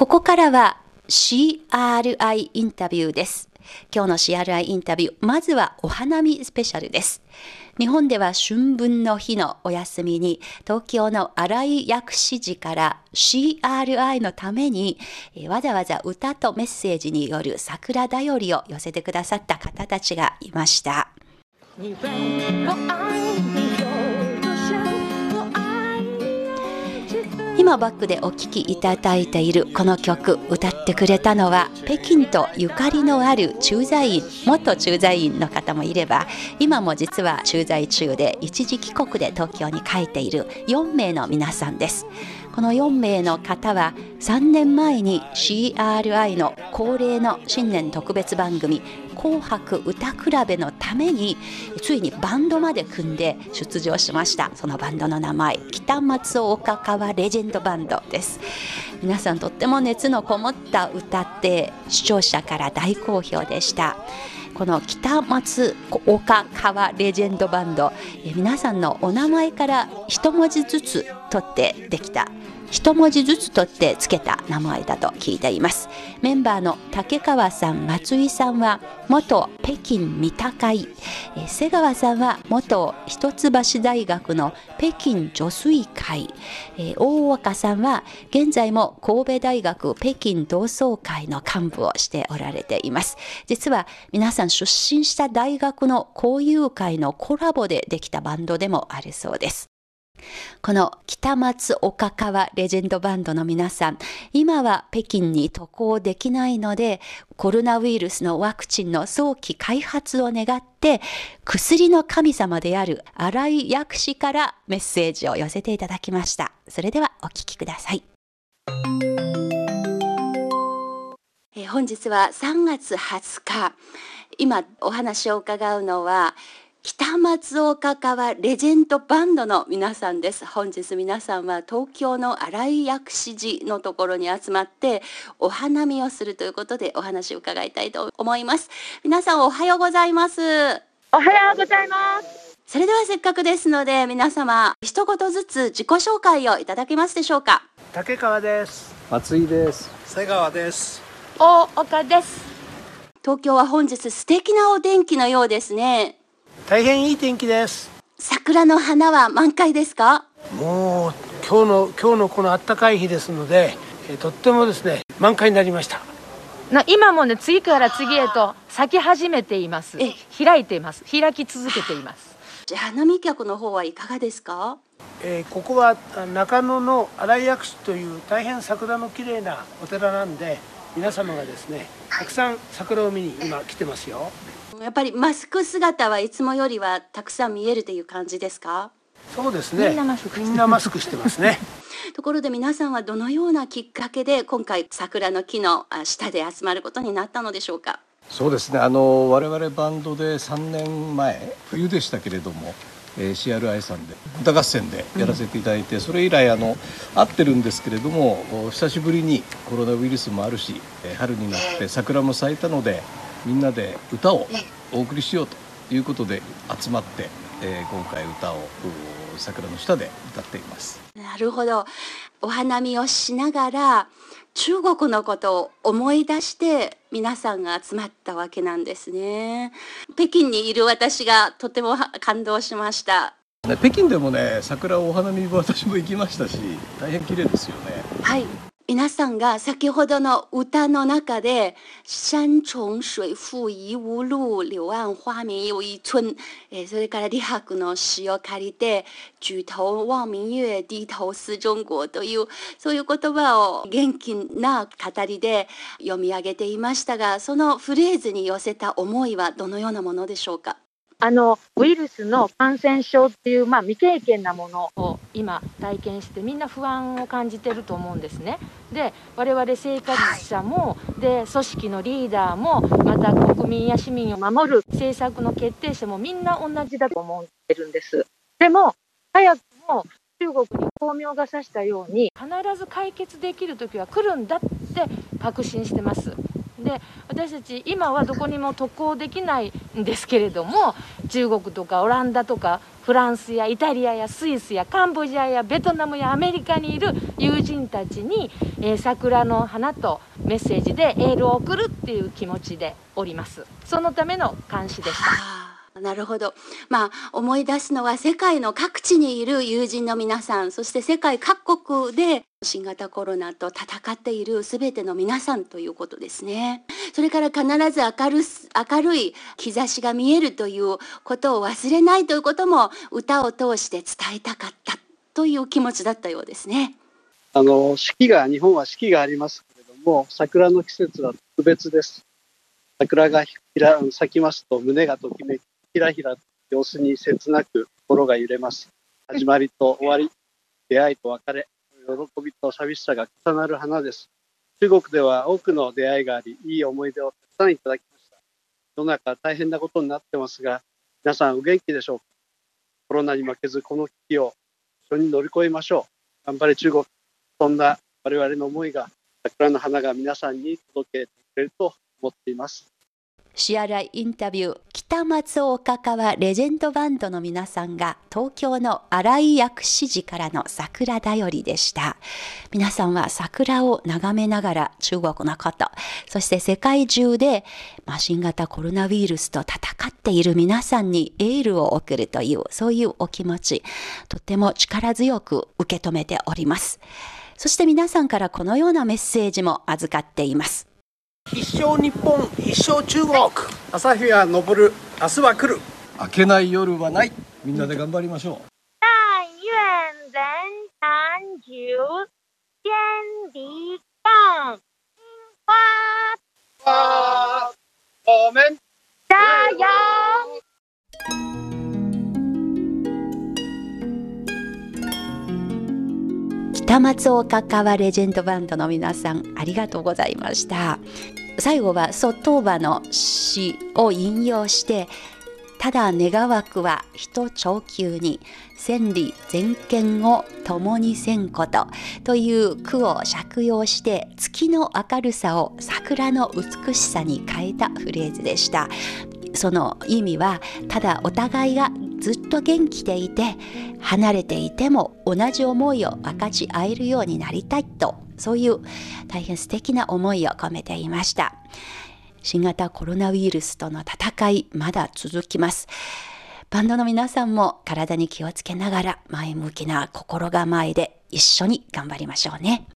ここからは CRI インタビューです。今日の CRI インタビュー、まずはお花見スペシャルです。日本では春分の日のお休みに、東京の新井薬師寺から CRI のために、わざわざ歌とメッセージによる桜だよりを寄せてくださった方たちがいました。今バックでお聴きいただいているこの曲歌ってくれたのは北京とゆかりのある駐在員元駐在員の方もいれば今も実は駐在中で一時帰国で東京に帰っている4名の皆さんです。この4名の方は3年前に CRI の恒例の新年特別番組「紅白歌くらべ」のためについにバンドまで組んで出場しました。そのバンドの名前北松岡川レジェンドバンドです。皆さんとっても熱のこもった歌って視聴者から大好評でした。この北松岡川レジェンドバンド皆さんのお名前から一文字ずつ取ってできた。一文字ずつ取ってつけた名前だと聞いています。メンバーの竹川さん松井さんは元北京三鷹医。瀬川さんは元一橋大学の北京女水会。大岡さんは現在も神戸大学北京同窓会の幹部をしておられています。実は皆さん出身した大学の交友会のコラボでできたバンドでもあるそうです。この北松岡川レジェンドバンドの皆さん、今は北京に渡航できないので、コロナウイルスのワクチンの早期開発を願って、薬の神様である新井薬師からメッセージを寄せていただきました。それではお聞きください。本日は3月20日、今お話を伺うのは、北松岡川レジェンドバンドの皆さんです。本日皆さんは東京の新井薬師寺のところに集まってお花見をするということでお話を伺いたいと思います。皆さんおはようございます。おはようございます。それではせっかくですので皆様一言ずつ自己紹介をいただけますでしょうか？竹川です。松井です。瀬川です。大岡です。東京は本日素敵なお天気のようですね大変いい天気です。桜の花は満開ですか？もう今日の今日のこの暖かい日ですので、えとってもですね満開になりました。な今もね次から次へと咲き始めています。開いています。開き続けています。花見客の方はいかがですか？えー、ここは中野の新井薬師という大変桜の綺麗なお寺なんで皆様がですねたくさん桜を見に今来てますよやっぱりマスク姿はいつもよりはたくさん見えるという感じですか？そうですね。みんなマスク。みんなマスクしてますね。ところで皆さんはどのようなきっかけで今回桜の木の下で集まることになったのでしょうか？そうですね。あの我々バンドで3年前冬でしたけれどもえー、CRI さんで歌合戦でやらせていただいて、うん、それ以来あの会ってるんですけれども久しぶりにコロナウイルスもあるし、えー、春になって桜も咲いたのでみんなで歌をお送りしようということで集まって、えー、今回歌を桜の下で歌っています。なるほど。お花見をしながら中国のことを思い出して皆さんが集まったわけなんですね。北京にいる私がとても感動しました。北京でもね桜お花見私も行きましたし大変綺麗ですよね。はい皆さんが先ほどの歌の中で「山重水复疑無路柳暗花明又一村」えそれから李白の詩を借りて「举頭望明月低頭思中国」というそういう言葉を元気な語りで読み上げていましたがそのフレーズに寄せた思いはどのようなものでしょうか？あのウイルスの感染症っていう、まあ、未経験なものを今体験してみんな不安を感じてると思うんですね。で我々生活者も、で組織のリーダーもまた国民や市民を守る政策の決定者もみんな同じだと思ってるんです。でも早くも中国に巧妙が指したように必ず解決できる時は来るんだって確信してます。で私たち今はどこにも渡航できないんですけれども中国とかオランダとかフランスやイタリアやスイスやカンボジアやベトナムやアメリカにいる友人たちに、えー、桜の花とメッセージでエールを送るっていう気持ちでおりますそのための監視でした。なるほど。まあ、思い出すのは世界の各地にいる友人の皆さん、そして世界各国で新型コロナと戦っている全ての皆さんということですね。それから必ず明る明るい兆しが見えるということを忘れないということも歌を通して伝えたかったという気持ちだったようですね。あの四季が日本は四季がありますけれども桜の季節は特別です。桜が咲きますと胸がときめきひらひら様子に切なく心が揺れます。始まりと終わり、出会いと別れ、喜びと寂しさが重なる花です。中国では多くの出会いがあり、いい思い出をたくさんいただきました。世の中大変なことになってますが、皆さんお元気でしょうか？コロナに負けずこの危機を一緒に乗り越えましょう。頑張れ中国。そんな我々の思いが、桜の花が皆さんに届けてくれると思っています。シアラインタビュー北松岡川レジェンドバンドの皆さんが東京の新井薬師寺からの桜だよりでした。皆さんは桜を眺めながら中国のことそして世界中で、まあ、新型コロナウイルスと戦っている皆さんにエールを送るというそういうお気持ちとても力強く受け止めております。そして皆さんからこのようなメッセージも預かっています。一生日本一生中国。朝日は昇る。明日は来る。明けない夜はない。みんなで頑張りましょう。但愿人长久天地共北松岡川レジェンドバンドの皆さんありがとうございました。最後は外葉の詩を引用してただ願わくは人長久に千里全権を共にせんことという句を借用して月の明るさを桜の美しさに変えたフレーズでした。その意味はただお互いがずっと元気でいて離れていても同じ思いを分かち合えるようになりたいとそういう大変素敵な思いを込めていました。新型コロナウイルスとの戦いまだ続きます。バンドの皆さんも体に気をつけながら前向きな心構えで一緒に頑張りましょうね。